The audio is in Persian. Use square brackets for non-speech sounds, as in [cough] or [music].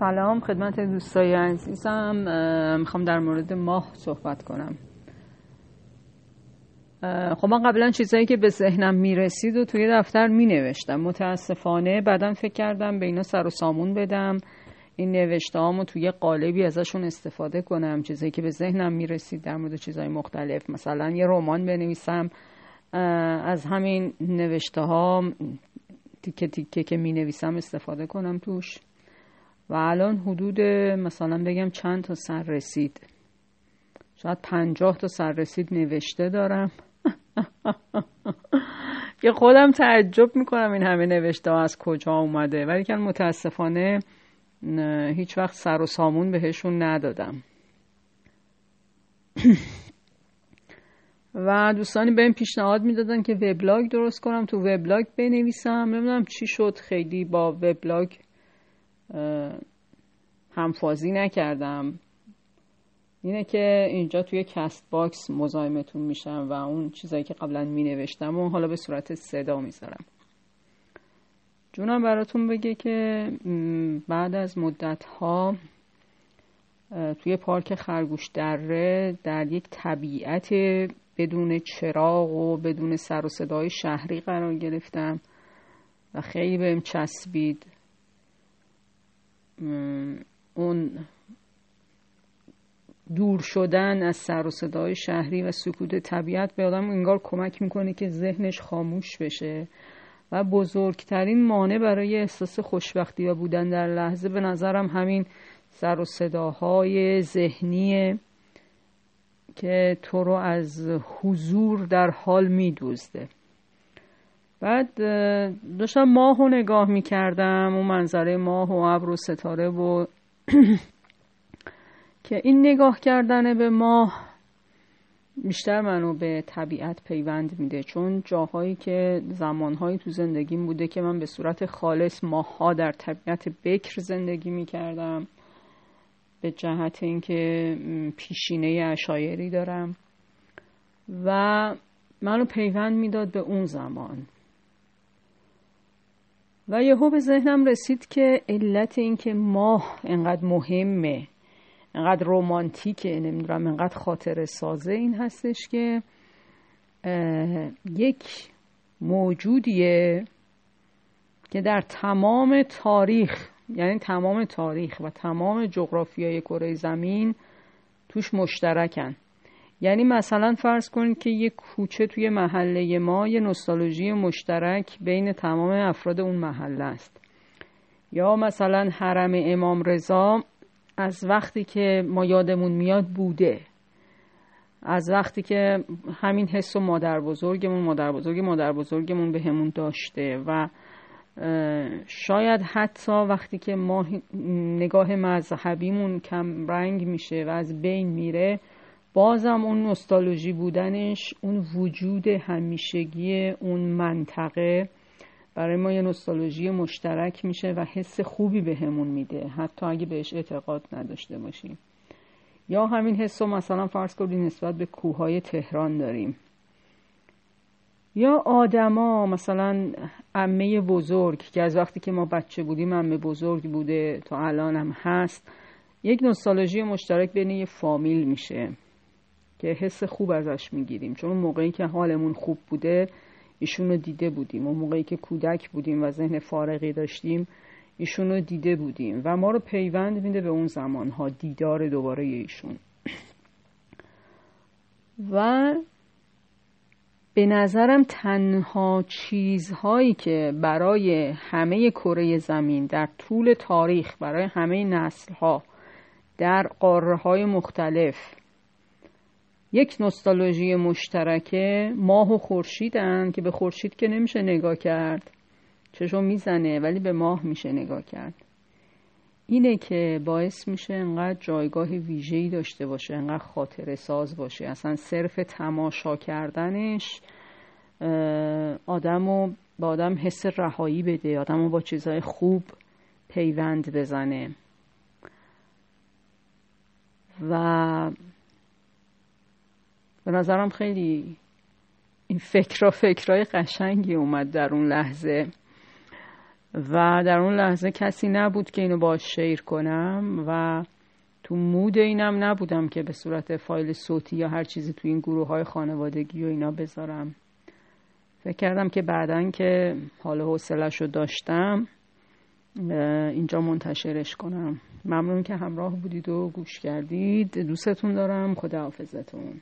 سلام خدمت دوستای عزیزم می‌خوام در مورد ماه صحبت کنم. خب من قبلا چیزایی که به ذهنم می‌رسید و توی دفتر مینوشتم. متاسفانه بعدا فکر کردم به اینا سر و سامون بدم. این نوشته هامو توی قالبی ازشون استفاده کنم. چیزایی که به ذهنم می‌رسید در مورد چیزهای مختلف. مثلا یه رمان بنویسم. از همین نوشته ها تیکه تیکه که می نویسم استفاده کنم توش. و الان حدود مثلا بگم چند تا سر رسید. شاید پنجاه تا سر رسید نوشته دارم. [laughs] که خودم تعجب می‌کنم این همه نوشته از کجا اومده. ولی که متاسفانه هیچ وقت سر و سامون بهشون ندادم. [clears throat] و دوستانی بهم پیشنهاد می‌دادن که وبلاگ درست کنم تو وبلاگ بنویسم. نمی‌دونم چی شد. خیلی با وبلاگ همفازی نکردم. اینه که اینجا توی Castbox مزاحمتون میشم و اون چیزایی که قبلا می نوشتم و حالا به صورت صدا می‌ذارم. جونم براتون بگه که بعد از مدت ها توی پارک خرگوش دره در یک طبیعت بدون چراغ و بدون سر و صدای شهری قرار گرفتم و خیلی بهم چسبید اون دور شدن از سر و صدای شهری و سکوت طبیعت به آدم انگار کمک می‌کنه که ذهنش خاموش بشه و بزرگترین مانع برای احساس خوشبختی و بودن در لحظه به نظرم همین سر و صداهای ذهنیه که تو رو از حضور در حال میدوزده. بعد داشتم ماه رو نگاه می‌کردم اون منظره ماه و ابر و ستاره و [clears throat] که این نگاه کردن به ماه بیشتر منو به طبیعت پیوند میده. چون جاهایی که زمانهایی تو زندگیم بوده که من به صورت خالص ماها در طبیعت بکر زندگی می‌کردم به جهت اینکه پیشینه اشایری دارم. و منو پیوند می‌داد به اون زمان. و یهو به ذهنم رسید که علت اینکه ماه انقدر مهمه. انقدر رومانتیکه نمی‌دونم انقدر خاطر سازه این هستش که یک موجودیه که در تمام تاریخ یعنی تمام تاریخ و تمام جغرافیای کره زمین توش مشترکن. یعنی مثلا فرض کنید که یک کوچه توی محله ما یه نوستالژی مشترک بین تمام افراد اون محله است. یا مثلا حرم امام رضا از وقتی که ما یادمون میاد بوده. از وقتی که همین حس و مادر بزرگمون مادر بزرگ مادر بزرگمون به همون داشته و شاید حتی وقتی که ما نگاه مذهبیمون کم رنگ میشه و از بین میره بازم اون نوستالژی بودنش اون وجود همیشگی اون منطقه برای ما یه نوستالژی مشترک میشه و حس خوبی بهمون به میده. حتی اگه بهش اعتقاد نداشته باشیم. یا همین حس رو مثلا فرض کنید نسبت به کوههای تهران داریم. یا آدما مثلا عمه بزرگ که از وقتی که ما بچه بودیم عمه بزرگ بوده تا الان هم هست یک نوستالژی مشترک بین یه فامیل میشه که حس خوب ازش می‌گیریم. چون موقعی که حالمون خوب بوده ایشون رو دیده بودیم. اون موقعی که کودک بودیم و ذهن فارغی داشتیم ایشون رو دیده بودیم و ما رو پیوند میده به اون زمان ها دیدار دوباره ایشون. و به نظرم تنها چیزهایی که برای همه کره زمین در طول تاریخ برای همه نسل ها در قاره های مختلف یک نوستالژی مشترکه ماه و خورشیدن که به خورشید که نمیشه نگاه کرد. چشم می‌زنه ولی به ماه میشه نگاه کرد. اینه که باعث میشه انقدر جایگاه ویژه‌ای داشته باشه انقدر خاطره ساز باشه. اصلا صرف تماشا کردنش آدمو با آدم حس رهایی بده آدمو با چیزهای خوب پیوند بزنه. و به نظرم خیلی این فکرها فکرهای قشنگی اومد در اون لحظه. و در اون لحظه کسی نبود که اینو باش شیر کنم و تو مود اینم نبودم که به صورت فایل صوتی یا هر چیزی تو این گروه های خانوادگی و اینا بذارم. فکر کردم که بعدا که حال حوصلش رو داشتم اینجا منتشرش کنم. ممنون که همراه بودید و گوش کردید. دوستتون دارم. خدا حافظتون